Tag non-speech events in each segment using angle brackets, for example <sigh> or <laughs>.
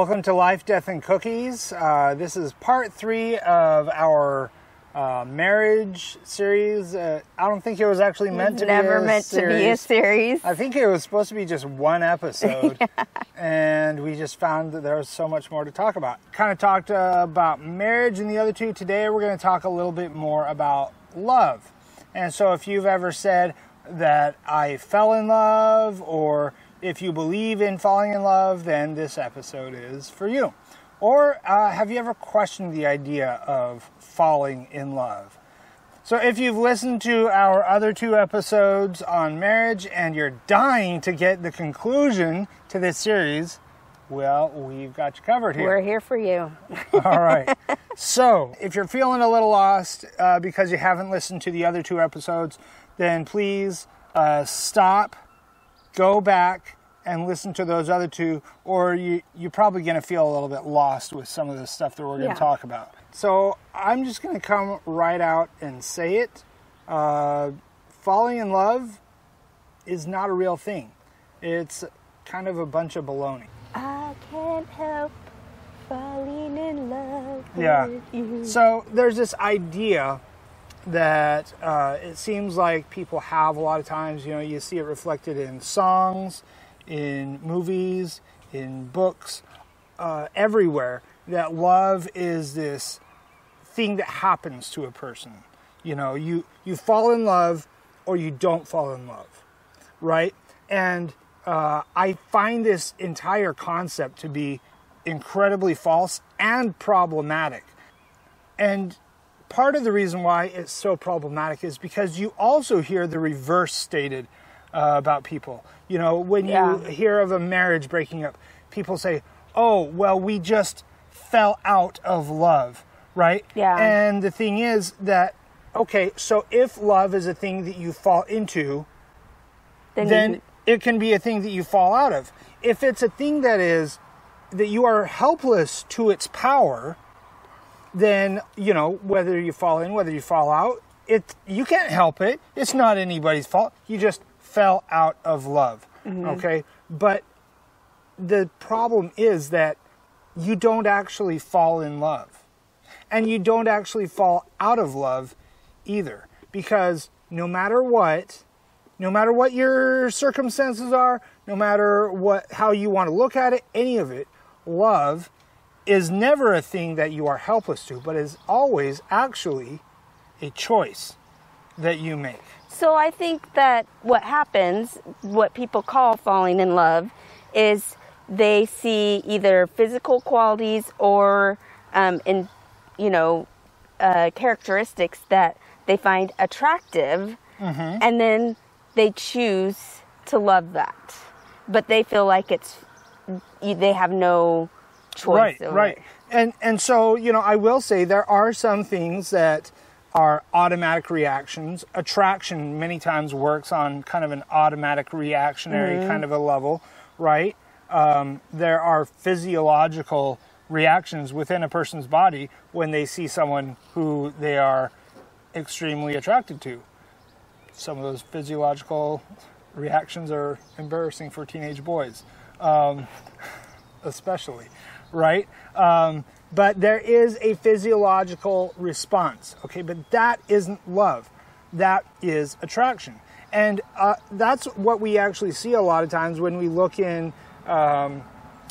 Welcome to Life, Death, and Cookies. Uh, this is part three of our uh, marriage series. Uh, I don't think it was actually meant to Never be a meant series. to be a series. I think it was supposed to be just one episode, <laughs> and we just found that there was so much more to talk about. Kind of talked uh, about marriage in the other two. Today, we're going to talk a little bit more about love. And so, if you've ever said that I fell in love, or if you believe in falling in love, then this episode is for you. Or uh, have you ever questioned the idea of falling in love? So, if you've listened to our other two episodes on marriage and you're dying to get the conclusion to this series, well, we've got you covered here. We're here for you. <laughs> All right. <laughs> So, if you're feeling a little lost uh, because you haven't listened to the other two episodes, then please uh, stop, go back, and listen to those other two, or you, you're probably going to feel a little bit lost with some of the stuff that we're going to Yeah. talk about. So, I'm just going to come right out and say it. Uh, falling in love is not a real thing, it's kind of a bunch of baloney. I can't help falling in love Yeah. with you. So there's this idea that uh, it seems like people have a lot of times. You know, you see it reflected in songs, in movies, in books, uh, everywhere. That love is this thing that happens to a person. You know, you you fall in love or you don't fall in love, right? And uh, I find this entire concept to be incredibly false and problematic. And part of the reason why it's so problematic is because you also hear the reverse stated uh, about people. You know, when Yeah. you hear of a marriage breaking up, people say, oh, well, we just fell out of love, right? Yeah. And the thing is that, okay, so if love is a thing that you fall into, Then, then you, it can be a thing that you fall out of. If it's a thing that is that you are helpless to its power, then you know whether you fall in, whether you fall out, it you can't help it. It's not anybody's fault. You just fell out of love. Mm-hmm. Okay, but the problem is that you don't actually fall in love, and you don't actually fall out of love either, because no matter what, no matter what your circumstances are, no matter what how you want to look at it, any of it, love is never a thing that you are helpless to, but is always actually a choice that you make. so I think that what happens, what people call falling in love, is they see either physical qualities or, um, in, you know, uh, characteristics that they find attractive, Mm-hmm. and then they choose to love that, but they feel like it's they have no choice. right, right. it. And and so, you know, I will say there are some things that are automatic reactions. Attraction many times works on kind of an automatic reactionary Mm-hmm. kind of a level, right? Um, there are physiological reactions within a person's body when they see someone who they are extremely attracted to. Some of those physiological reactions are embarrassing for teenage boys, um, <laughs> especially, right? Um, but there is a physiological response, okay? But that isn't love, that is attraction. And uh, that's what we actually see a lot of times when we look in um,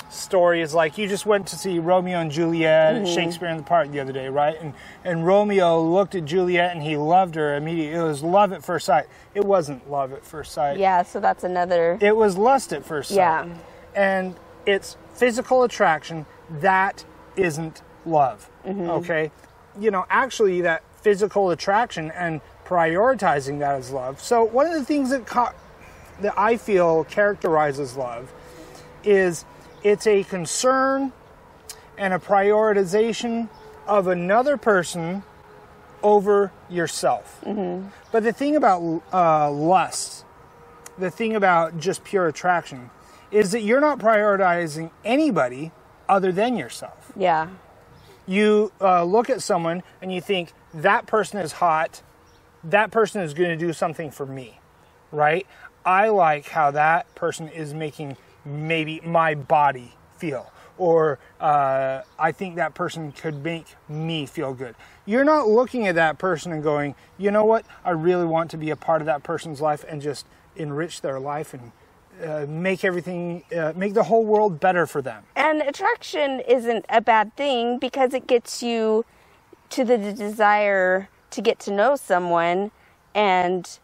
stories like you just went to see Romeo and Juliet at Shakespeare in the Park the other day, right? And and Romeo looked at Juliet and he loved her immediately. It was love at first sight. It wasn't love at first sight. Yeah, so that's another. It was lust at first sight. Yeah. And it's physical attraction that isn't love. Okay? You know, actually that physical attraction and prioritizing that as love. So one of the things that co- that I feel characterizes love is it's a concern and a prioritization of another person over yourself. But the thing about uh, lust, the thing about just pure attraction, is that you're not prioritizing anybody other than yourself. Yeah. You uh, look at someone and you think, that person is hot, that person is going to do something for me, right? I like how that person is making maybe my body feel, or uh, I think that person could make me feel good. You're not looking at that person and going, you know what, I really want to be a part of that person's life and just enrich their life and uh, make everything, uh, make the whole world better for them. And attraction isn't a bad thing because it gets you to the desire to get to know someone and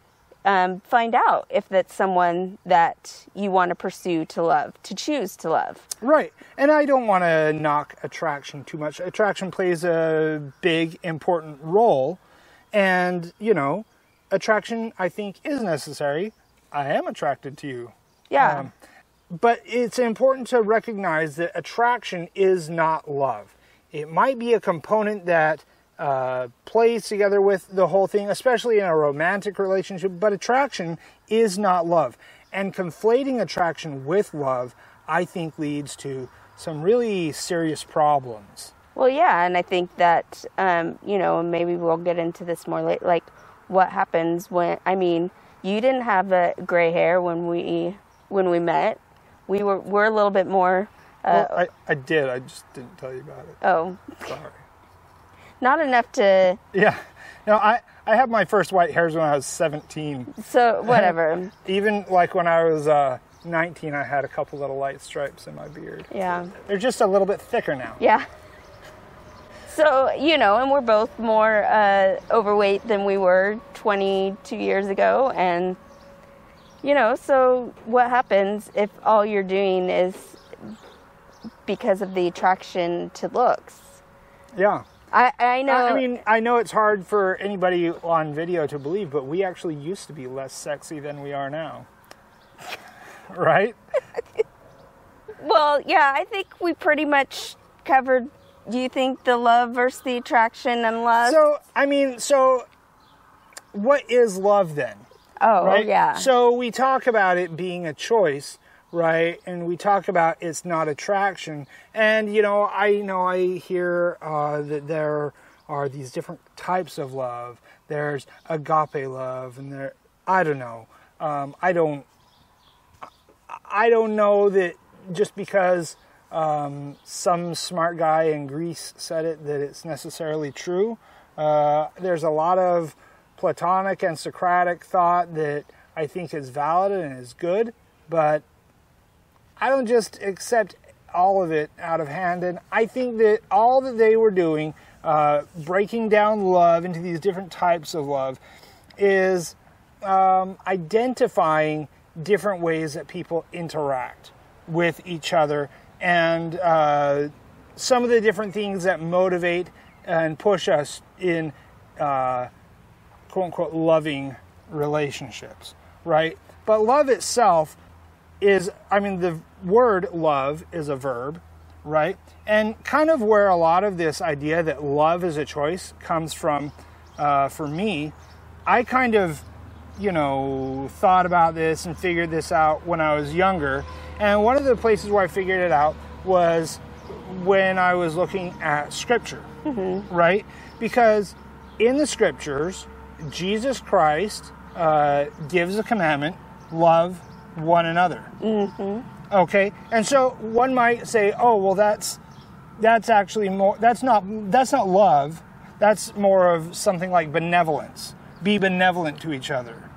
um, find out if that's someone that you want to pursue to love, to choose to love. Right. And I don't want to knock attraction too much. Attraction plays a big, important role. And, you know, attraction, I think, is necessary. I am attracted to you. Yeah. Um, but it's important to recognize that attraction is not love. It might be a component that uh, plays together with the whole thing, especially in a romantic relationship, but attraction is not love. And conflating attraction with love, I think, leads to some really serious problems. Well, yeah, and I think that um, you know maybe we'll get into this more late. Like, what happens when? I mean, you didn't have a gray hair when we when we met. We were we're a little bit more. Uh, well, I, I did. I just didn't tell you about it. oh, Sorry. not enough to. Yeah. No, I, I had my first white hairs when I was 17. So whatever. <laughs> Even like when I was uh, 19, I had a couple little light stripes in my beard. yeah. They're just a little bit thicker now. Yeah. So, you know, and we're both more uh, overweight than we were 22 years ago. And, you know, so what happens if all you're doing is because of the attraction to looks? Yeah. I, I know. I mean, I know it's hard for anybody on video to believe, but we actually used to be less sexy than we are now. <laughs> right? well, yeah, I think we pretty much covered. Do you think the love versus the attraction and love? So, I mean, so what is love then? Oh, right? yeah. So we talk about it being a choice, right? And we talk about it's not attraction. And you know, I know I hear uh, that there are these different types of love. There's agape love, and there I don't know. Um, I don't. I don't know that just because um, some smart guy in Greece said it that it's necessarily true. Uh, there's a lot of Platonic and Socratic thought that I think is valid and is good, but I don't just accept all of it out of hand. And I think that all that they were doing, uh, breaking down love into these different types of love, is um, identifying different ways that people interact with each other and uh, some of the different things that motivate and push us in uh, quote unquote loving relationships, right? But love itself is, I mean, the word love is a verb, right? And kind of where a lot of this idea that love is a choice comes from, uh, for me, I kind of, you know, thought about this and figured this out when I was younger. And one of the places where I figured it out was when I was looking at scripture, right? Because in the scriptures, Jesus Christ uh, gives a commandment love one another. Mm-hmm. Okay, and so one might say, "Oh, well, that's that's actually more. That's not that's not love. That's more of something like benevolence. Be benevolent to each other,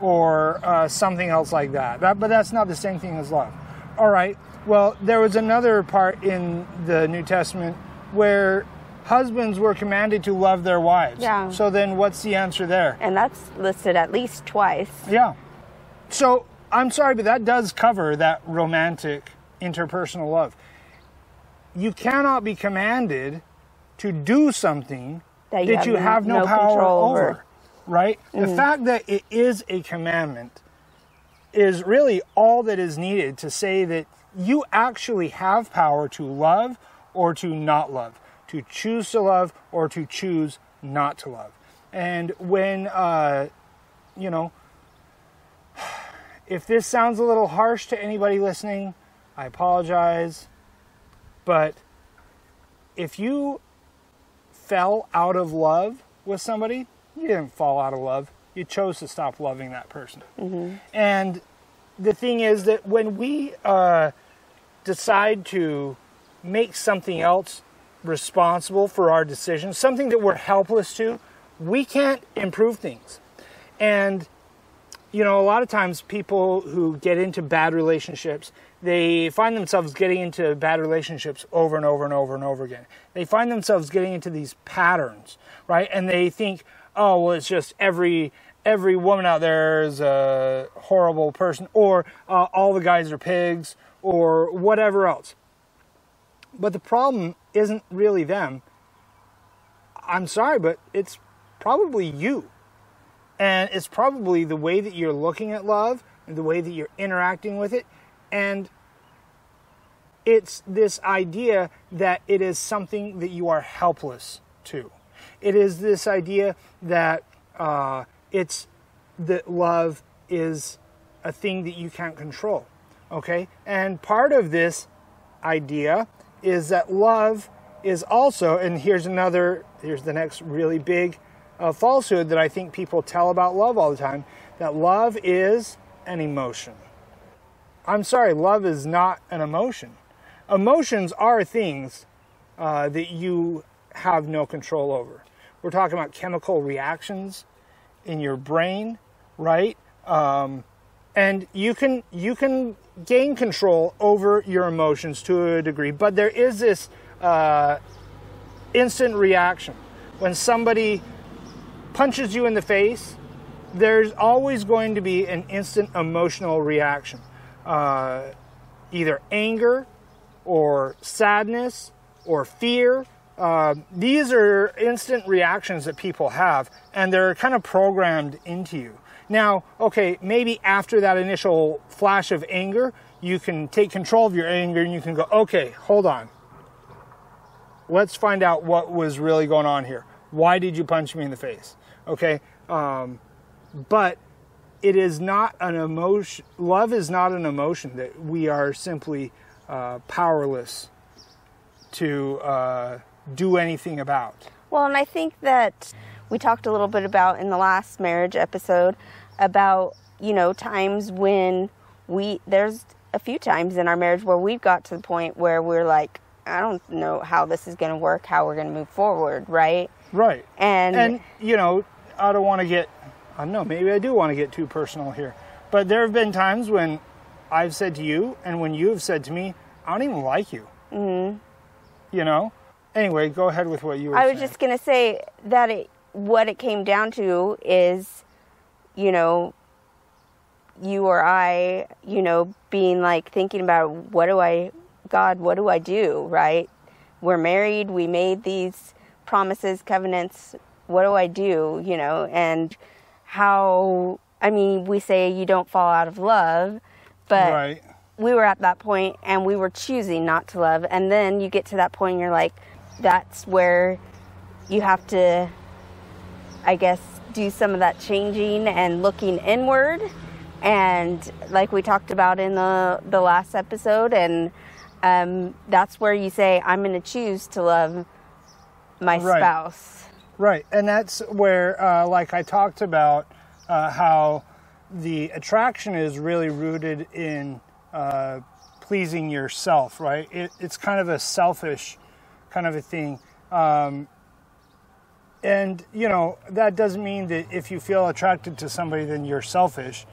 or uh, something else like that. that. But that's not the same thing as love. All right. Well, there was another part in the New Testament where husbands were commanded to love their wives. Yeah. So then, what's the answer there? and that's listed at least twice. Yeah. So I'm sorry, but that does cover that romantic interpersonal love. You cannot be commanded to do something That you that you have have no, no power over. over. Right? The mm. fact that it is a commandment is really all that is needed to say that you actually have power to love or to not love, to choose to love or to choose not to love. And when, uh, you know, <sighs> if this sounds a little harsh to anybody listening, I apologize. But if you fell out of love with somebody, you didn't fall out of love. You chose to stop loving that person. And the thing is that when we uh, decide to make something else responsible for our decisions, something that we're helpless to, we can't improve things. And you know, a lot of times people who get into bad relationships, they find themselves getting into bad relationships over and over and over and over again. They find themselves getting into these patterns, right? And they think, oh, well, it's just every every woman out there is a horrible person, or uh, all the guys are pigs, or whatever else. But the problem isn't really them. I'm sorry, but it's probably you. And it's probably the way that you're looking at love, and the way that you're interacting with it, and it's this idea that it is something that you are helpless to. It is this idea that uh, it's that love is a thing that you can't control. Okay? And part of this idea is that love is also, and here's another, here's the next really big uh, falsehood that I think people tell about love all the time that love is an emotion. I'm sorry, love is not an emotion. Emotions are things uh, that you have no control over. We're talking about chemical reactions in your brain, right? Um, and you can you can gain control over your emotions to a degree, but there is this uh, instant reaction when somebody punches you in the face. There's always going to be an instant emotional reaction, uh, either anger, or sadness, or fear, uh, these are instant reactions that people have, and they're kind of programmed into you. Now, okay, maybe after that initial flash of anger, you can take control of your anger and you can go, okay, hold on. Let's find out what was really going on here. Why did you punch me in the face? Okay, um, but it is not an emotion. Love is not an emotion that we are simply uh, powerless to. Uh, do anything about. Well, and I think that we talked a little bit about in the last marriage episode about, you know, times when we, there's a few times in our marriage where we've got to the point where we're like, I don't know how this is going to work, how we're going to move forward, right? Right. And, and you know, I don't want to get, I don't know, maybe I do want to get too personal here. But there have been times when I've said to you and when you have said to me, I don't even like you. Mm-hmm. You know? Anyway, go ahead with what you were I saying. was just going to say that it, what it came down to is, you know, you or I, you know, being like thinking about what do I, God, what do I do, right? We're married, we made these promises, covenants, what do I do, you know, and how, I mean, we say you don't fall out of love, but right. we were at that point and we were choosing not to love. And then you get to that point and you're like, that's where you have to, I guess, do some of that changing and looking inward. And like we talked about in the, the last episode, and um, that's where you say, I'm going to choose to love my right. spouse. Right. And that's where, uh, like I talked about, uh, how the attraction is really rooted in uh, pleasing yourself, right? It, it's kind of a selfish kind of a thing. Um, and you know that doesn't mean that if you feel attracted to somebody, then you're selfish.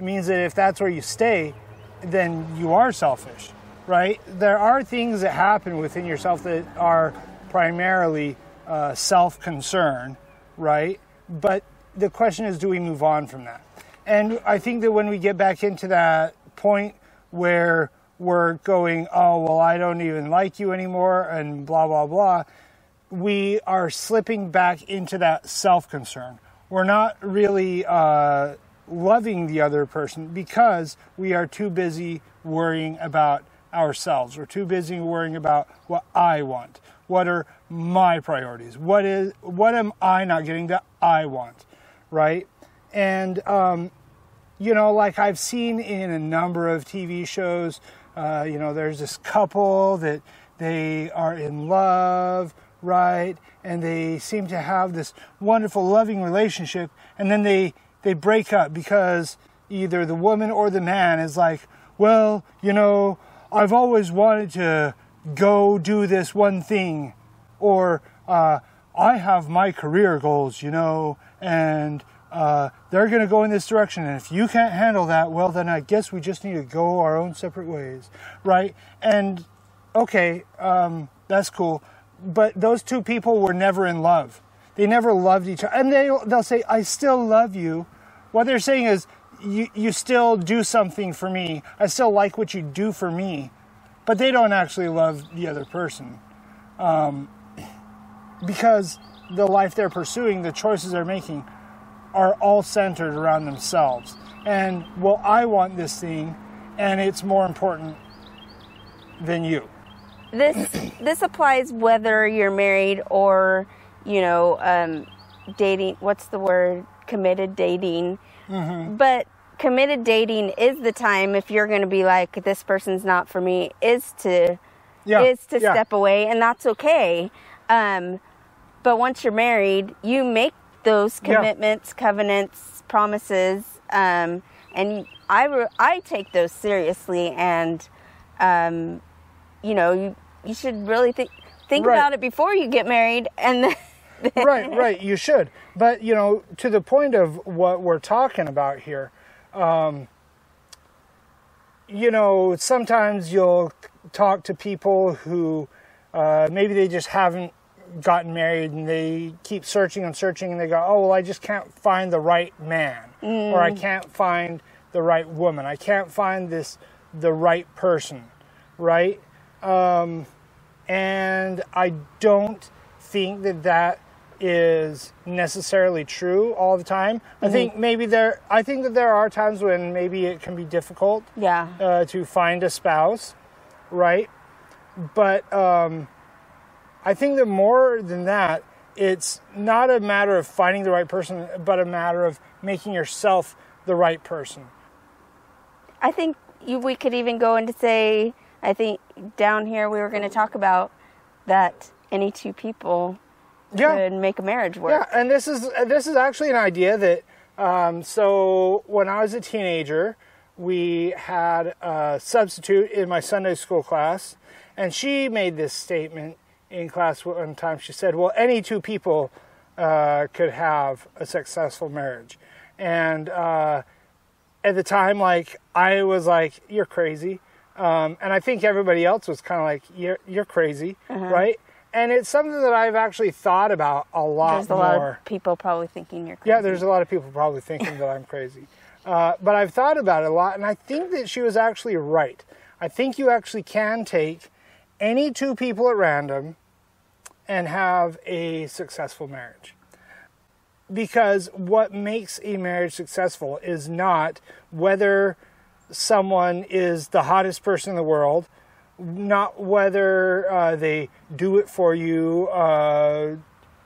It means that if that's where you stay, then you are selfish, right? There are things that happen within yourself that are primarily uh, self-concern, right? But the question is, do we move on from that? And I think that when we get back into that point where we're going, oh, well, I don't even like you anymore, and blah, blah, blah, we are slipping back into that self concern. We're not really uh, loving the other person because we are too busy worrying about ourselves. We're too busy worrying about what I want. What are my priorities? What is what am I not getting that I want, right? And um, you know, like I've seen in a number of TV shows, uh, you know, there's this couple that they are in love, right? And they seem to have this wonderful, loving relationship, and then they they break up because either the woman or the man is like, well, you know, I've always wanted to go do this one thing, or uh, I have my career goals, you know, and uh, they're going to go in this direction. And if you can't handle that, well, then I guess we just need to go our own separate ways, right? And okay, um, that's cool. But those two people were never in love. They never loved each other. And they, they'll say, I still love you. What they're saying is, you, you still do something for me. I still like what you do for me. But they don't actually love the other person. Um, because the life they're pursuing, the choices they're making, are all centered around themselves. And, well, I want this thing, and it's more important than you. This this applies whether you're married or you know um, dating. What's the word? Committed dating. Mm-hmm. But committed dating is the time if you're going to be like this person's not for me is to Yeah. is to yeah. step away and that's okay um, but once you're married you make those Yeah. commitments covenants promises um, and I, re- I take those seriously and um, you know you, you should really think think Right. about it before you get married and then <laughs> right, right. You should. But, you know, to the point of what we're talking about here, um, you know, sometimes you'll talk to people who uh, maybe they just haven't gotten married and they keep searching and searching and they go, oh, well, I just can't find the right man or I can't find the right woman. I can't find this, the right person, right? Um, and I don't think that that is necessarily true all the time. I think maybe there. I think that there are times when maybe it can be difficult yeah uh, to find a spouse, right? But um, I think that more than that, it's not a matter of finding the right person, but a matter of making yourself the right person. I think you, we could even go into say, I think down here we were going to talk about that any two people Yeah. could make a marriage work. Yeah, and this is this is actually an idea that. Um, so when I was a teenager, we had a substitute in my Sunday school class, and she made this statement in class one time. She said, "Well, any two people uh, could have a successful marriage," and uh, at the time, like I was like, "You're crazy," um, and I think everybody else was kind of like, "You're you're crazy," right? And it's something that I've actually thought about a lot There's a more. lot of people probably thinking you're crazy. Yeah, there's a lot of people probably thinking that I'm crazy. Uh, but I've thought about it a lot, and I think that she was actually right. I think you actually can take any two people at random and have a successful marriage. Because what makes a marriage successful is not whether someone is the hottest person in the world, not whether uh, they do it for you uh,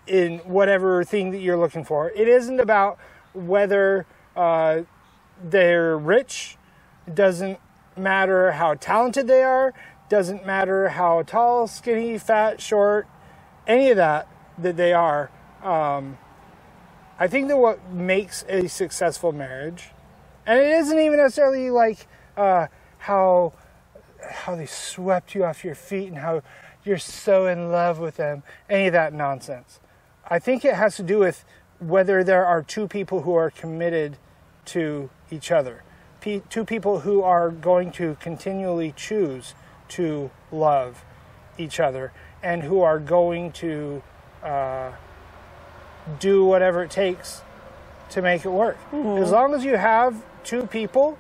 in whatever thing that you're looking for. It isn't about whether uh, they're rich. It doesn't matter how talented they are. Doesn't matter how tall, skinny, fat, short, any of that that they are. Um, I think that what makes a successful marriage, and it isn't even necessarily like uh, how how they swept you off your feet and how you're so in love with them, any of that nonsense. I think it has to do with whether there are two people who are committed to each other, two people who are going to continually choose to love each other and who are going to uh, do whatever it takes to make it work. As long as you have two people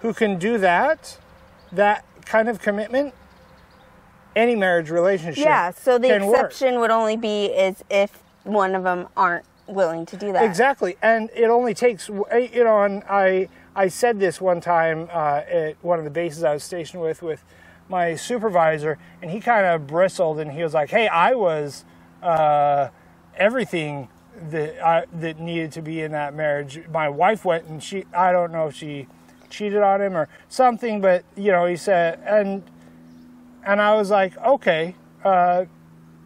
who can do that, that kind of commitment, any marriage relationship Yeah, so the can work. exception would only be is if one of them aren't willing to do that. Exactly, and it only takes you know. And I I said this one time uh, at one of the bases I was stationed with with my supervisor, and he kind of bristled and he was like, "Hey, I was uh, everything that I, that needed to be in that marriage. My wife went and she I don't know if she cheated on him or something, but you know he said and and I was like, okay, uh,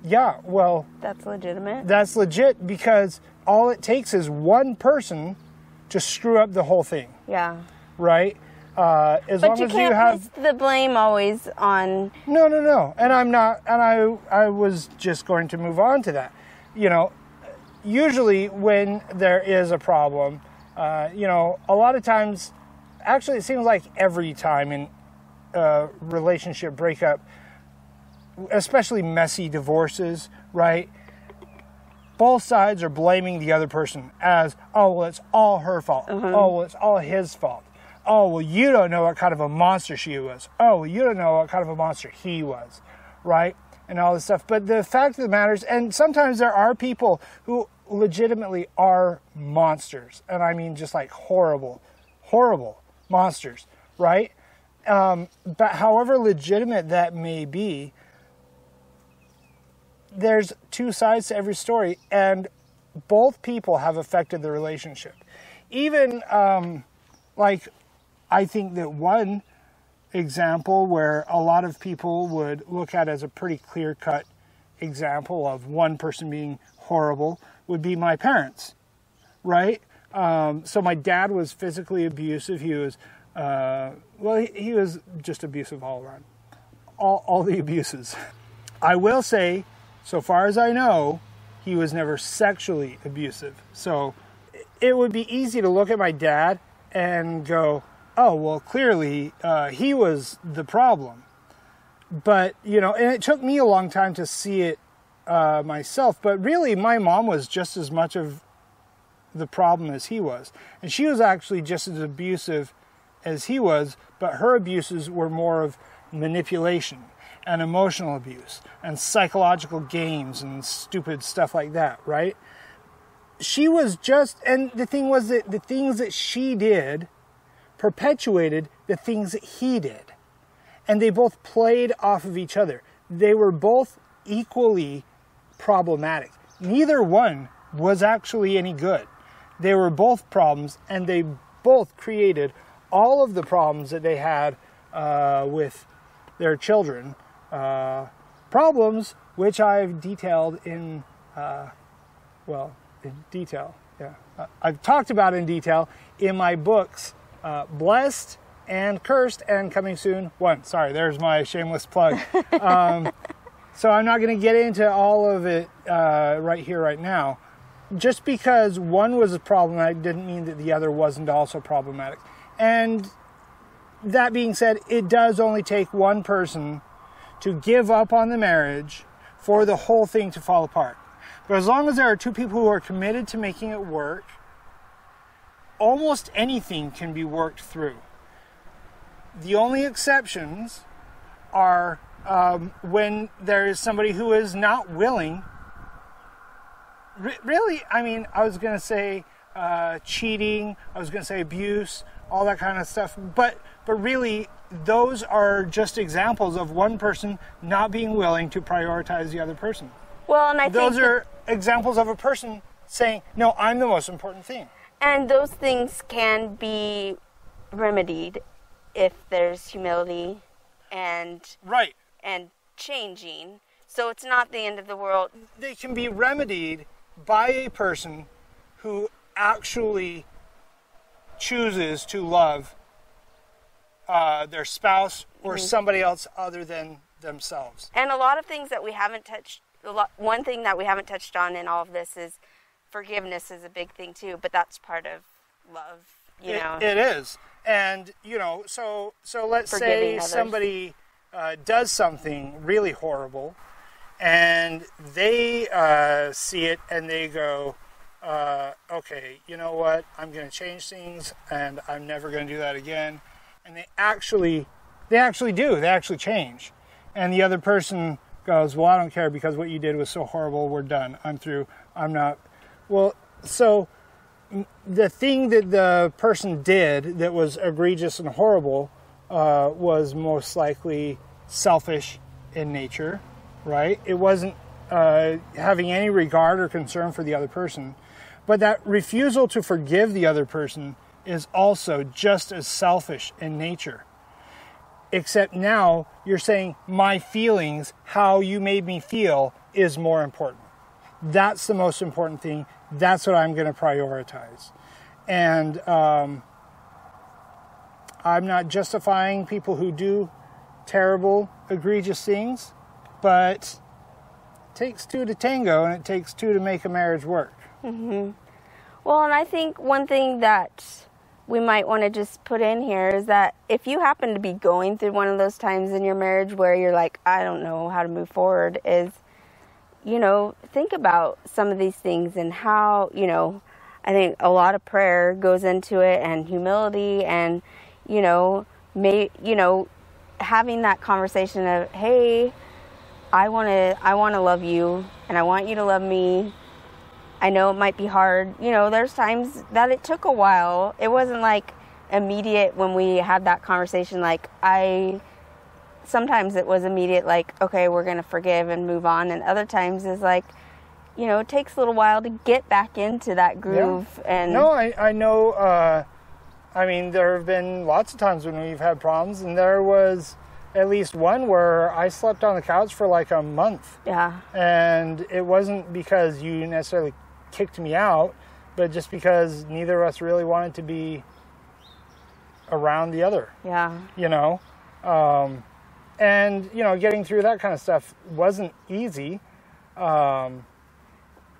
yeah, well." That's legitimate. that's legit because all it takes is one person to screw up the whole thing, yeah. right? Uh, as But long you as can't you have place the blame always on. no, no, no. And I'm not. And I, I was just going to move on to that. You know, usually when there is a problem, uh, you know, a lot of times, actually, it seems like every time in a relationship breakup, especially messy divorces, right? Both sides are blaming the other person as, oh, well, it's all her fault. Oh, well, it's all his fault. Oh, well, you don't know what kind of a monster she was. Oh, well, you don't know what kind of a monster he was, right? And all this stuff. But the fact of the matter is, and sometimes there are people who legitimately are monsters. And I mean, just like horrible, horrible monsters, right? Um, but however legitimate that may be, there's two sides to every story, and both people have affected the relationship. Even um, like, I think that one example where a lot of people would look at as a pretty clear cut example of one person being horrible would be my parents, right? Um, so my dad was physically abusive. He was, uh, well, he, he was just abusive all around, all, all the abuses. I will say, so far as I know, he was never sexually abusive. So it would be easy to look at my dad and go, oh, well, clearly uh, he was the problem. But, you know, and it took me a long time to see it uh, myself. But really, my mom was just as much of the problem as he was. And she was actually just as abusive as he was, but her abuses were more of manipulation and emotional abuse and psychological games and stupid stuff like that, right? She was just, and the thing was that the things that she did perpetuated the things that he did. And they both played off of each other. They were both equally problematic. Neither one was actually any good. They were both problems, and they both created all of the problems that they had uh, with their children. Uh, problems which I've detailed in, uh, well, in detail. Yeah, Uh, I've talked about in detail in my books, uh, Blessed and Cursed, and coming soon. One, sorry, there's my shameless plug. <laughs> Um, so I'm not going to get into all of it uh, right here, right now. Just because one was a problem. problematic didn't mean that the other wasn't also problematic. And that being said, it does only take one person to give up on the marriage for the whole thing to fall apart. But as long as there are two people who are committed to making it work, almost anything can be worked through. The only exceptions are um, when there is somebody who is not willing. Re- really, I mean, I was going to say uh, cheating, I was going to say abuse, all that kind of stuff, but but really, those are just examples of one person not being willing to prioritize the other person. Well, and I Those think that- are examples of a person saying, "No, I'm the most important thing." and those things can be remedied if there's humility and Right. and changing. So it's not the end of the world. they can be remedied by a person who actually chooses to love uh, their spouse or Mm-hmm. somebody else other than themselves. And a lot of things that we haven't touched. A lot, one thing that we haven't touched on in all of this is forgiveness is a big thing too. But that's part of love. You It- know. it is, and you know, so so let's say others. somebody uh, does something really horrible, and they uh, see it and they go, uh, "Okay, you know what? I'm going to change things, and I'm never going to do that again." And they actually, they actually do. They actually change, and the other person goes, "Well, I don't care because what you did was so horrible. We're done. I'm through. I'm not." Well, so the thing that the person did that was egregious and horrible uh, was most likely selfish in nature, right? It wasn't uh, having any regard or concern for the other person. But that refusal to forgive the other person is also just as selfish in nature. Except now you're saying, my feelings, how you made me feel, is more important. That's the most important thing. That's what I'm going to prioritize. And um, I'm not justifying people who do terrible, egregious things, but it takes two to tango and it takes two to make a marriage work. Well, and I think one thing that we might want to just put in here is that if you happen to be going through one of those times in your marriage where you're like, I don't know how to move forward, is, you know, think about some of these things and how, you know, I think a lot of prayer goes into it and humility and, you know, may, you know, having that conversation of, hey, I want to, I want to love you and I want you to love me I know it might be hard. You know, there's times that it took a while. It wasn't like immediate when we had that conversation. Like, I, sometimes it was immediate, like, okay, we're going to forgive and move on. And other times is like, you know, it takes a little while to get back into that groove. And No, I, I know, uh, I mean, there have been lots of times when we've had problems, and there was at least one where I slept on the couch for like a month. yeah, And it wasn't because you necessarily kicked me out, but just because neither of us really wanted to be around the other, yeah, you know? Um, and, you know, getting through that kind of stuff wasn't easy. Um,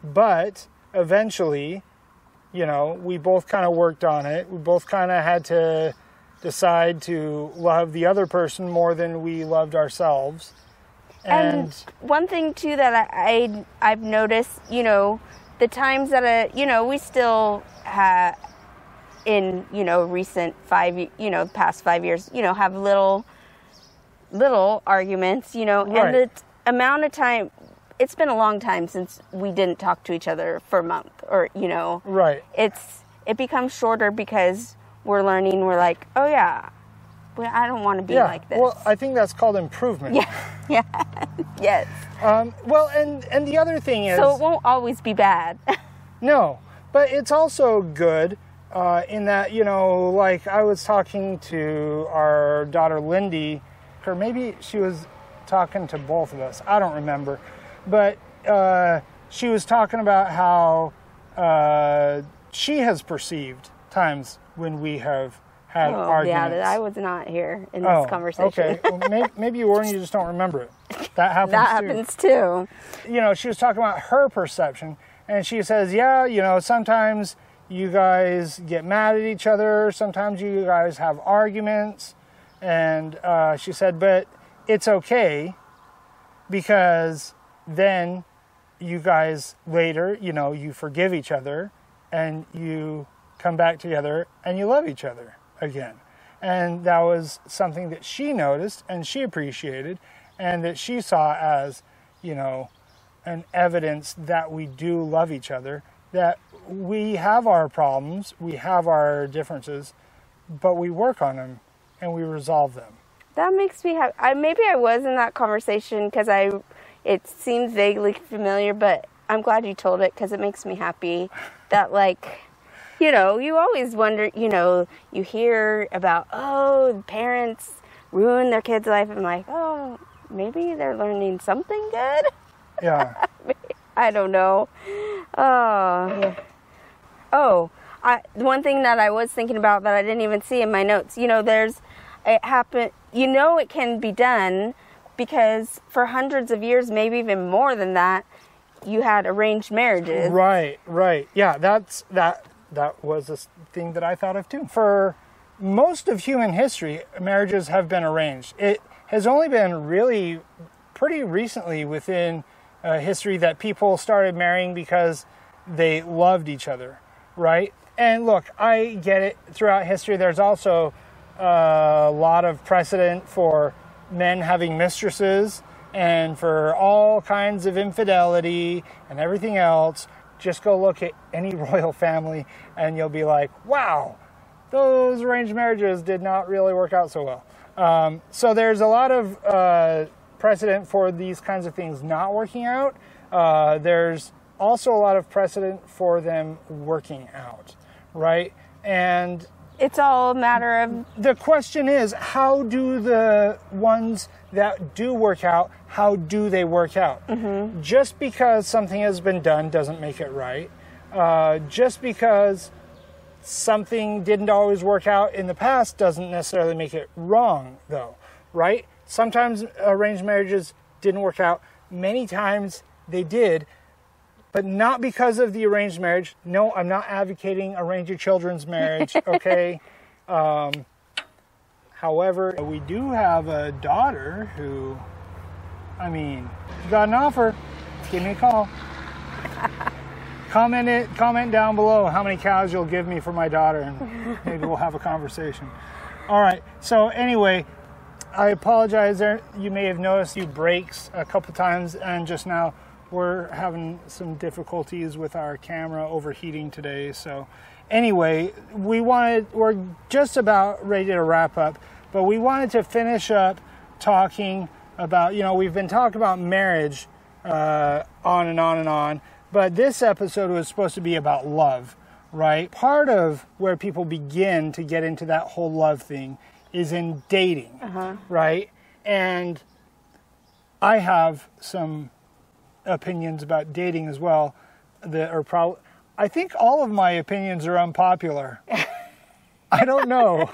but eventually, you know, we both kind of worked on it. We both kind of had to decide to love the other person more than we loved ourselves. And, one thing too that I, I I've noticed, you know, the times that I, you know, we still have in you know recent five, you know, past five years, you know, have little little arguments, you know, Right. and the t- amount of time. It's been a long time since we didn't talk to each other for a month, or you know, right. it's it becomes shorter because we're learning. We're like, oh yeah, I don't want to be yeah. like this. Well, I think that's called improvement. yeah, <laughs> yeah, yes. Um, well, and and the other thing is So it won't always be bad. <laughs> No, but it's also good uh, in that you know, like I was talking to our daughter Lindy, or maybe she was talking to both of us. I don't remember, but uh, she was talking about how uh, she has perceived times when we have had Oh, arguments. yeah, that I was not here in Oh, this conversation. Okay, well, maybe, maybe you were and you just don't remember it. That <laughs> happens. that too happens too. you know, she was talking about her perception, and she says, yeah, you know, sometimes you guys get mad at each other, sometimes you guys have arguments, and uh, she said, but it's okay because then you guys later, you know, you forgive each other and you come back together and you love each other again. And that was something that she noticed and she appreciated and that she saw as, you know, an evidence that we do love each other, that we have our problems, we have our differences, but we work on them and we resolve them. That makes me happy. I maybe I was in that conversation because I, it seems vaguely familiar, but I'm glad you told it because it makes me happy that like, you know, you always wonder, you know, you hear about oh parents ruin their kids' life. I'm like, oh, maybe they're learning something good. Yeah. <laughs> I don't know. Oh, yeah. Oh, I the one thing that I was thinking about that I didn't even see in my notes. You know, there's it happened. You know, it can be done because for hundreds of years, maybe even more than that, you had arranged marriages. Right, right. Yeah, that's that that was a thing that I thought of too. For most of human history, marriages have been arranged. It has only been really pretty recently within uh, history that people started marrying because they loved each other, right? And look, I get it. Throughout history, there's also uh, a lot of precedent for men having mistresses and for all kinds of infidelity and everything else. Just go look at any <laughs> royal family and you'll be like, wow, those arranged marriages did not really work out so well. Um, so there's a lot of uh, precedent for these kinds of things not working out. Uh, there's also a lot of precedent for them working out, right? And It's all a matter of the question is how do the ones that do work out how do they work out just because something has been done doesn't make it right uh, just because something didn't always work out in the past doesn't necessarily make it wrong, though, right? Sometimes arranged marriages didn't work out. Many times they did, but not because of the arranged marriage. No, I'm not advocating arrange your children's marriage, <laughs> okay? um, however, we do have a daughter who, I mean, if you got an offer, give me a call. <laughs> comment it, comment down below how many cows you'll give me for my daughter, and maybe we'll have a conversation. All right. So anyway, I apologize. There, you may have noticed you breaks a couple times, and just now we're having some difficulties with our camera overheating today. So anyway, we wanted we're just about ready to wrap up, but we wanted to finish up talking about you know we've been talking about marriage uh, on and on and on, but this episode was supposed to be about love, right? Part of where people begin to get into that whole love thing is in dating, right? And I have some opinions about dating as well that are probably I think all of my opinions are unpopular. <laughs> I don't know.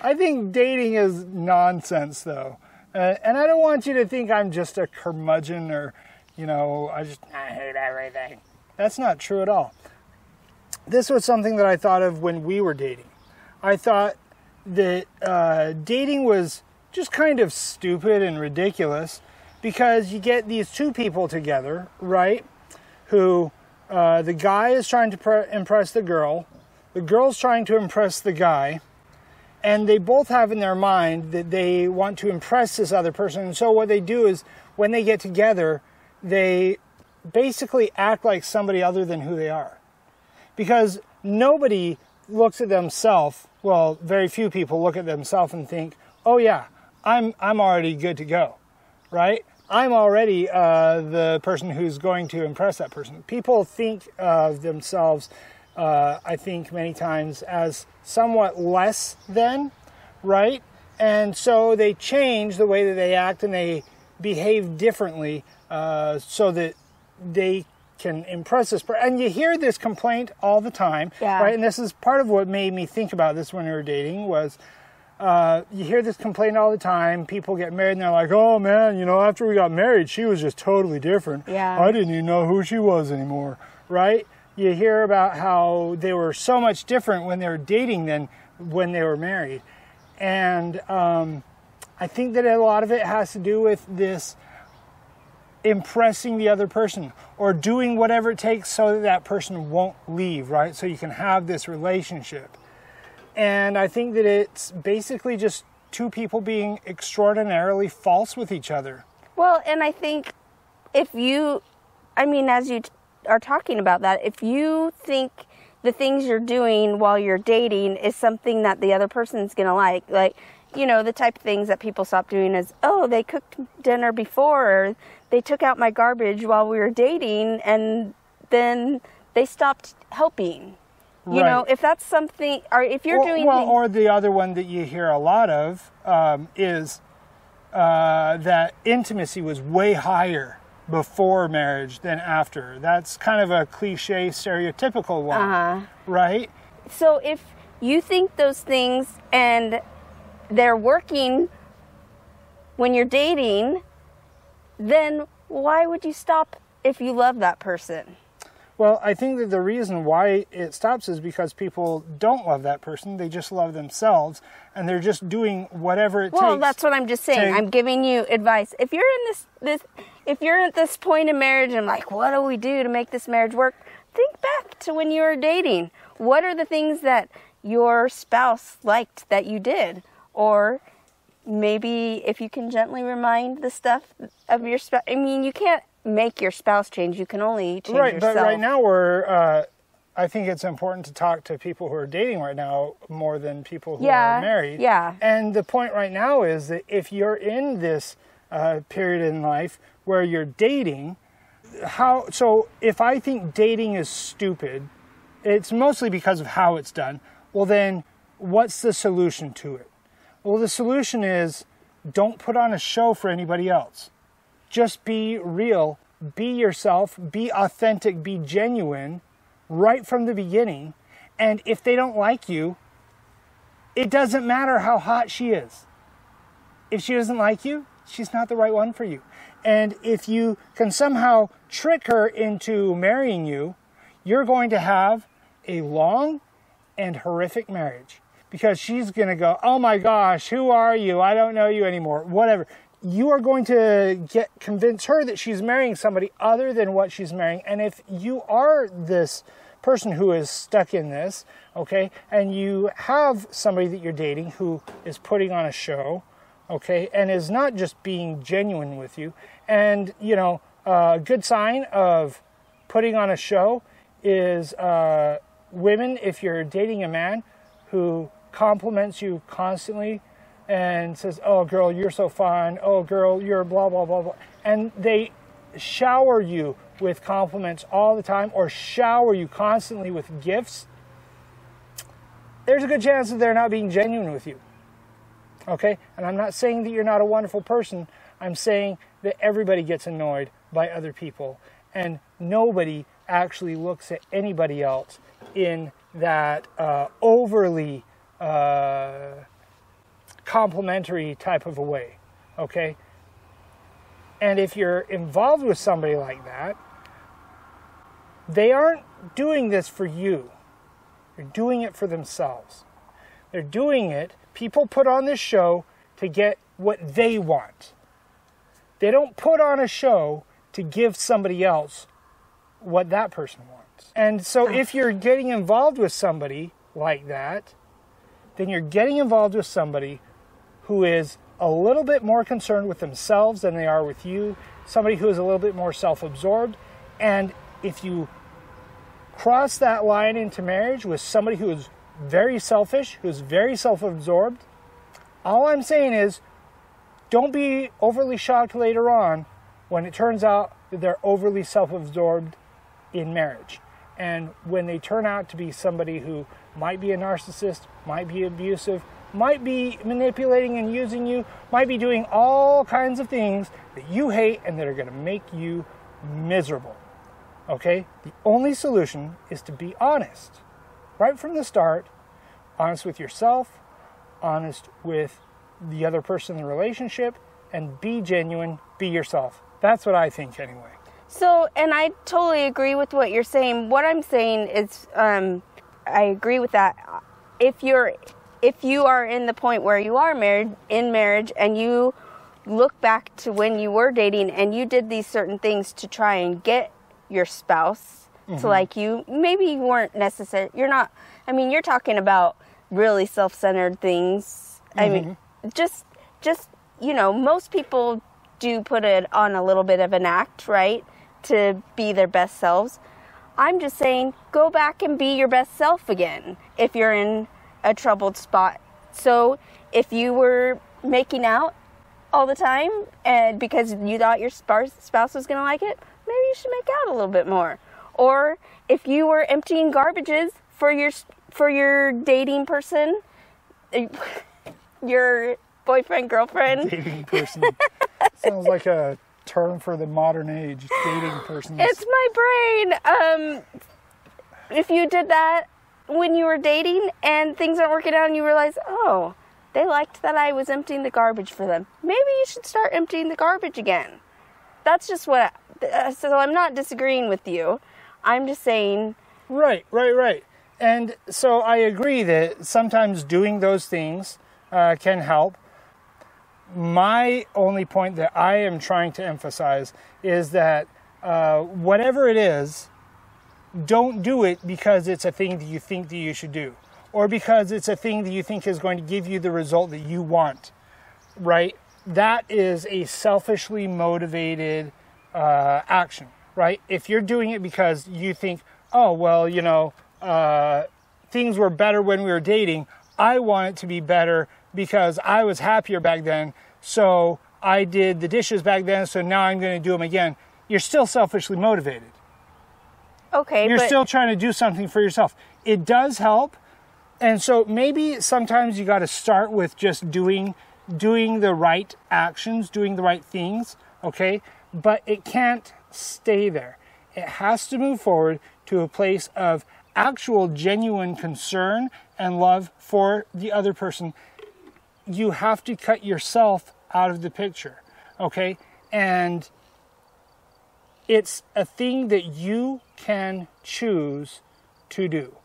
I think dating is nonsense though. Uh, and I don't want you to think I'm just a curmudgeon or, you know, I just I hate everything. That's not true at all. This was something that I thought of when we were dating. I thought that uh, dating was just kind of stupid and ridiculous because you get these two people together, right? Who uh, the guy is trying to pre- impress the girl, the girl's trying to impress the guy, and they both have in their mind that they want to impress this other person. And so what they do is when they get together, they basically act like somebody other than who they are. Because nobody looks at themselves, well, very few people look at themselves and think, "Oh yeah, I'm I'm already good to go." Right? I'm already uh, the person who's going to impress that person. People think of themselves, uh, I think, many times as somewhat less than, right? And so they change the way that they act and they behave differently uh, so that they can impress this. per- And you hear this complaint all the time, Yeah. right? And this is part of what made me think about this when we were dating was uh, you hear this complaint all the time. People get married and they're like, "Oh man, you know, after we got married, she was just totally different. Yeah. I didn't even know who she was anymore." Right? You hear about how they were so much different when they were dating than when they were married, and um, I think that a lot of it has to do with this impressing the other person or doing whatever it takes so that that person won't leave, right? So you can have this relationship. And I think that it's basically just two people being extraordinarily false with each other. Well, and I think if you, I mean, as you are talking about that, if you think the things you're doing while you're dating is something that the other person's gonna like, like, you know, the type of things that people stop doing is, oh, they cooked dinner before, or they took out my garbage while we were dating, and then they stopped helping. You know, if that's something, or if you're or, doing well, things- or the other one that you hear a lot of um, is uh, that intimacy was way higher before marriage than after. That's kind of a cliche, stereotypical one, Uh-huh. right? So if you think those things and they're working when you're dating, then why would you stop if you love that person? Well, I think that the reason why it stops is because people don't love that person. They just love themselves, and they're just doing whatever it Well, takes. Well, that's what I'm just saying. to- I'm giving you advice. If you're in this this if you're at this point in marriage and like, what do we do to make this marriage work? Think back to when you were dating. What are the things that your spouse liked that you did? Or maybe if you can gently remind the stuff of your spouse. I mean, you can't make your spouse change. You can only change right, yourself. but right now we're. Uh, I think it's important to talk to people who are dating right now more than people who Yeah, are married. yeah. And the point right now is that if you're in this uh, period in life where you're dating, how so if I think dating is stupid, it's mostly because of how it's done. Well, then what's the solution to it? Well, the solution is don't put on a show for anybody else. Just be real, be yourself, be authentic, be genuine, right from the beginning. And if they don't like you, it doesn't matter how hot she is. If she doesn't like you, she's not the right one for you. And if you can somehow trick her into marrying you, you're going to have a long and horrific marriage because she's going to go, Oh my gosh, who are you? I don't know you anymore. Whatever. You are going to get convince her that she's marrying somebody other than what she's marrying. And if you are this person who is stuck in this, okay, and you have somebody that you're dating who is putting on a show, okay, and is not just being genuine with you, and you know, a good sign of putting on a show is uh, women, if you're dating a man who compliments you constantly and says, Oh, girl, you're so fine. Oh, girl, you're blah, blah, blah, blah. And they shower you with compliments all the time or shower you constantly with gifts. There's a good chance that they're not being genuine with you. Okay? And I'm not saying that you're not a wonderful person. I'm saying that everybody gets annoyed by other people. And nobody actually looks at anybody else in that uh, overly uh, complimentary type of a way. Okay? And if you're involved with somebody like that, they aren't doing this for you. They're doing it for themselves. They're doing it, people put on this show to get what they want. They don't put on a show to give somebody else what that person wants. And so if you're getting involved with somebody like that, then you're getting involved with somebody who is a little bit more concerned with themselves than they are with you, somebody who is a little bit more self absorbed. And if you cross that line into marriage with somebody who is very selfish, who's very self absorbed, all I'm saying is don't be overly shocked later on when it turns out that they're overly self absorbed in marriage. And when they turn out to be somebody who might be a narcissist, might be abusive, might be manipulating and using you, might be doing all kinds of things that you hate and that are going to make you miserable. Okay? The only solution is to be honest. Right from the start, honest with yourself, honest with the other person in the relationship, and be genuine, be yourself. That's what I think anyway. So, and I totally agree with what you're saying. What I'm saying is, um, I agree with that. If you're, if you are in the point where you are married, in marriage, and you look back to when you were dating and you did these certain things to try and get your spouse mm-hmm. to like you, maybe you weren't necessary. You're not. I mean, you're talking about really self-centered things. Mm-hmm. I mean, mm-hmm. just, just you know, most people do put it on a little bit of an act, right? to be their best selves. I'm just saying, go back and be your best self again if you're in a troubled spot. So if you were making out all the time and because you thought your spouse was going to like it, maybe you should make out a little bit more. Or if you were emptying garbages for your for your dating person, <laughs> your boyfriend girlfriend, dating person sounds like a term for the modern age dating person. It's my brain. Um, if you did that when you were dating and things aren't working out and you realize, oh, they liked that I was emptying the garbage for them. Maybe you should start emptying the garbage again. That's just what. I, uh, so I'm not disagreeing with you. I'm just saying. Right, right, right. And so I agree that sometimes doing those things uh, can help my only point that I am trying to emphasize is that uh, whatever it is, don't do it because it's a thing that you think that you should do, or because it's a thing that you think is going to give you the result that you want. Right? That is a selfishly motivated uh, action. Right? If you're doing it because you think, oh well, you know, uh, things were better when we were dating. I want it to be better because I was happier back then. So I did the dishes back then, so now I'm going to do them again. You're still selfishly motivated. Okay. You're but... still trying to do something for yourself. It does help. And so maybe sometimes you got to start with just doing doing the right actions, doing the right things, okay? But it can't stay there. it has to move forward to a place of actual genuine concern and love for the other person. You have to cut yourself out of the picture, okay? And it's a thing that you can choose to do.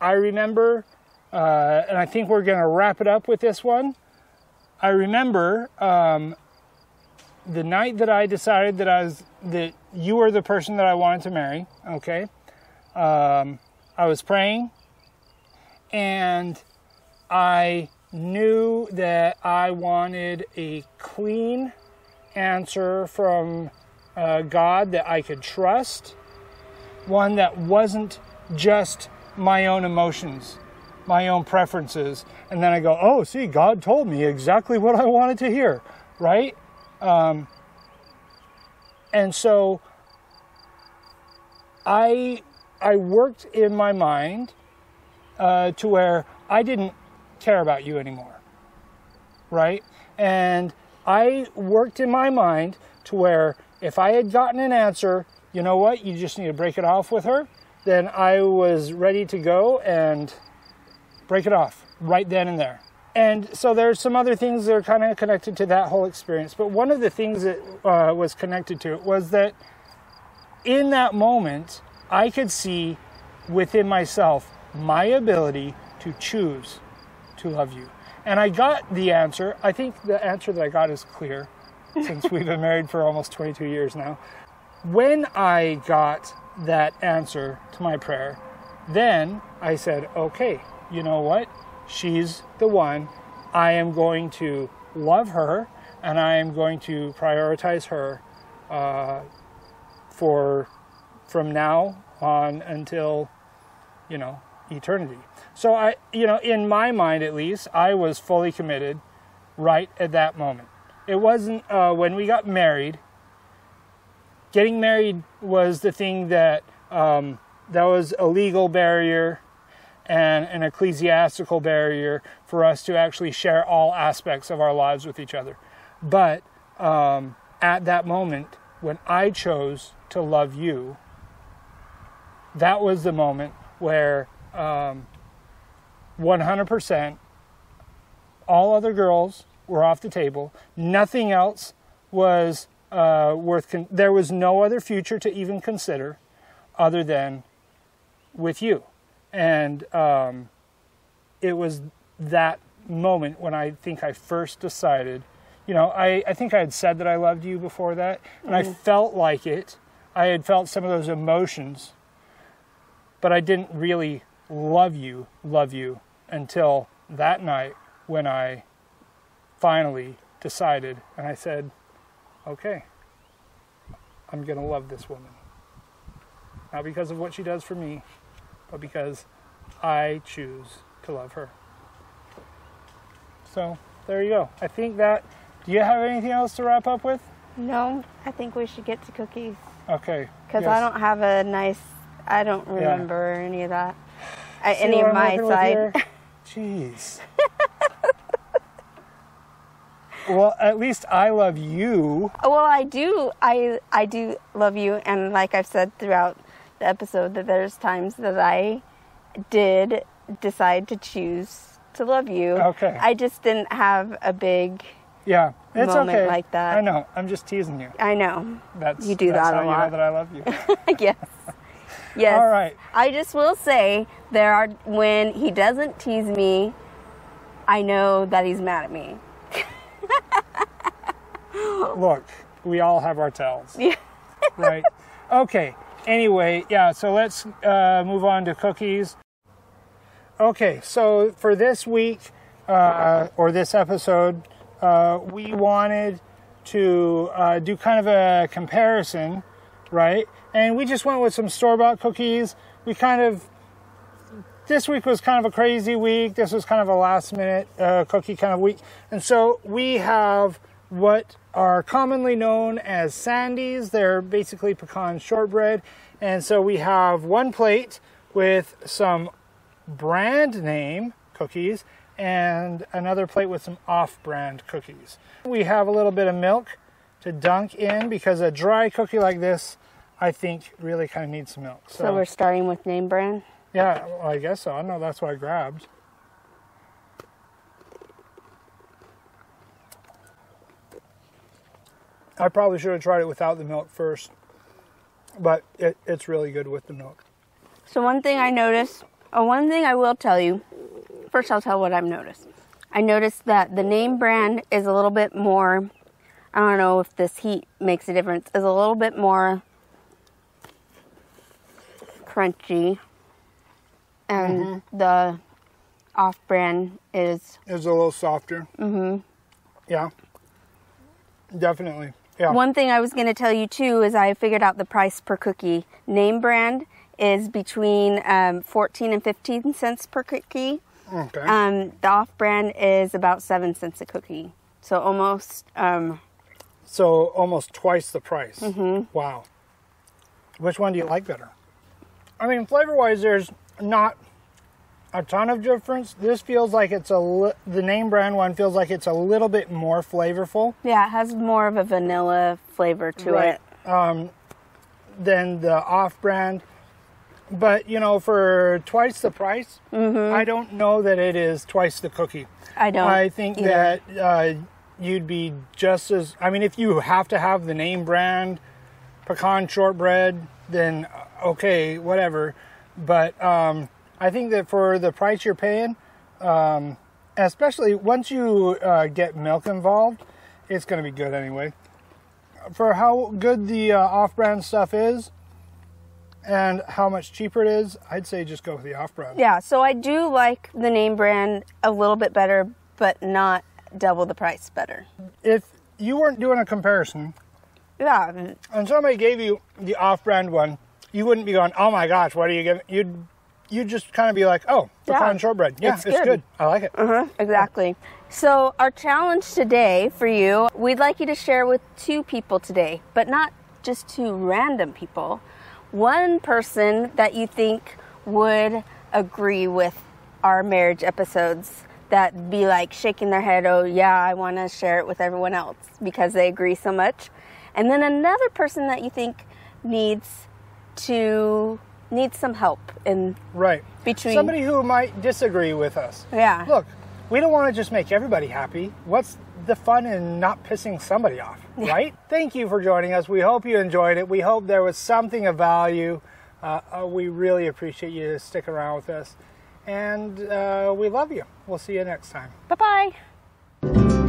I remember, uh, and I think we're going to wrap it up with this one. I remember um, the night that I decided that I was that you were the person that I wanted to marry. Okay, um, I was praying, and I knew that I wanted a clean answer from uh, God that I could trust, one that wasn't just my own emotions, my own preferences, and then I go, oh, see, God told me exactly what I wanted to hear, right? Um, and so I I worked in my mind uh, to where I didn't care about you anymore, right? And I worked in my mind to where if I had gotten an answer, you know what, you just need to break it off with her, then I was ready to go and break it off right then and there. And so there's some other things that are kind of connected to that whole experience. But one of the things that uh, was connected to it was that in that moment, I could see within myself my ability to choose to love you. And I got the answer. I think the answer that I got is clear since <laughs> we've been married for almost 22 years now. When I got that answer to my prayer, then I said, okay, you know what? She's the one. I am going to love her and I am going to prioritize her uh, for from now on until, you know, eternity. So I, you know, in my mind at least, I was fully committed right at that moment. It wasn't uh, when we got married. Getting married was the thing that um, that was a legal barrier and an ecclesiastical barrier for us to actually share all aspects of our lives with each other. But um, at that moment, when I chose to love you, that was the moment where um, 100% all other girls were off the table. Nothing else was uh, worth. Con- there was no other future to even consider, other than with you and um, it was that moment when I think I first decided. You know, I, I think I had said that I loved you before that, and mm-hmm. I felt like it. I had felt some of those emotions, but I didn't really love you, love you until that night when I finally decided and I said, okay, I'm going to love this woman. Not because of what she does for me, but because I choose to love her. So there you go. I think that. Do you have anything else to wrap up with? No, I think we should get to cookies. Okay. Because yes. I don't have a nice. I don't remember yeah. any of that. I, any of my side. <laughs> Jeez. Well, at least I love you. Well, I do. I I do love you, and like I've said throughout the episode that there's times that I did decide to choose to love you. Okay. I just didn't have a big yeah, it's moment okay. like that. I know. I'm just teasing you. I know. That's you do that's that a you lot. know that I love you. <laughs> yes. Yes. All right. I just will say there are when he doesn't tease me, I know that he's mad at me. <laughs> Look, we all have our tells. Yeah. <laughs> right. Okay. Anyway, yeah, so let's uh, move on to cookies. Okay, so for this week uh, or this episode, uh, we wanted to uh, do kind of a comparison, right? And we just went with some store bought cookies. We kind of, this week was kind of a crazy week. This was kind of a last minute uh, cookie kind of week. And so we have what are commonly known as sandies. They're basically pecan shortbread. And so we have one plate with some brand name cookies and another plate with some off-brand cookies. We have a little bit of milk to dunk in because a dry cookie like this, I think really kind of needs some milk. So we're starting with name brand. Yeah, well, I guess so. I know that's what I grabbed. I probably should have tried it without the milk first, but it, it's really good with the milk. So one thing I noticed, or oh, one thing I will tell you, first I'll tell what I've noticed. I noticed that the name brand is a little bit more, I don't know if this heat makes a difference, is a little bit more crunchy. And the off brand is It's a little softer. Mm-hmm. Yeah, definitely. Yeah. One thing I was going to tell you too is I figured out the price per cookie. Name brand is between um, 14 and 15 cents per cookie. okay. Um, the off brand is about 7 cents a cookie. So almost, um, so almost twice the price. Mm-hmm. Wow. Which one do you like better? I mean, flavor wise, there's not a ton of difference. This feels like it's a li- the name brand one feels like it's a little bit more flavorful yeah, it has more of a vanilla flavor to Right. it. than the off brand. But you know, for twice the price, I don't know that it is twice the cookie. I don't. I think either. that uh, you'd be just as. I mean, if you have to have the name brand pecan shortbread, then uh, okay, whatever. But um, I think that for the price you're paying, um, especially once you uh, get milk involved, it's going to be good anyway. For how good the uh, off-brand stuff is, and how much cheaper it is, I'd say just go with the off-brand. Yeah, so I do like the name brand a little bit better, but not double the price better. If you weren't doing a comparison, Yeah, and somebody gave you the off-brand one, you wouldn't be going, "Oh my gosh, what are you giving?" You'd you'd just kind of be like, "Oh, Yeah, pecan shortbread. Yeah, it's it's, good. good. I like it." Uh-huh, exactly. So, our challenge today for you, we'd like you to share with two people today, but not just two random people. One person that you think would agree with our marriage episodes, that be like shaking their head, oh, yeah, I want to share it with everyone else because they agree so much. And then another person that you think needs to needs some help in Right. between Somebody who might disagree with us. yeah Look, we don't want to just make everybody happy. What's the fun in not pissing somebody off, right? Thank you for joining us. We hope you enjoyed it. We hope there was something of value. Uh, uh, we really appreciate you sticking around with us. And uh, we love you. We'll see you next time. bye bye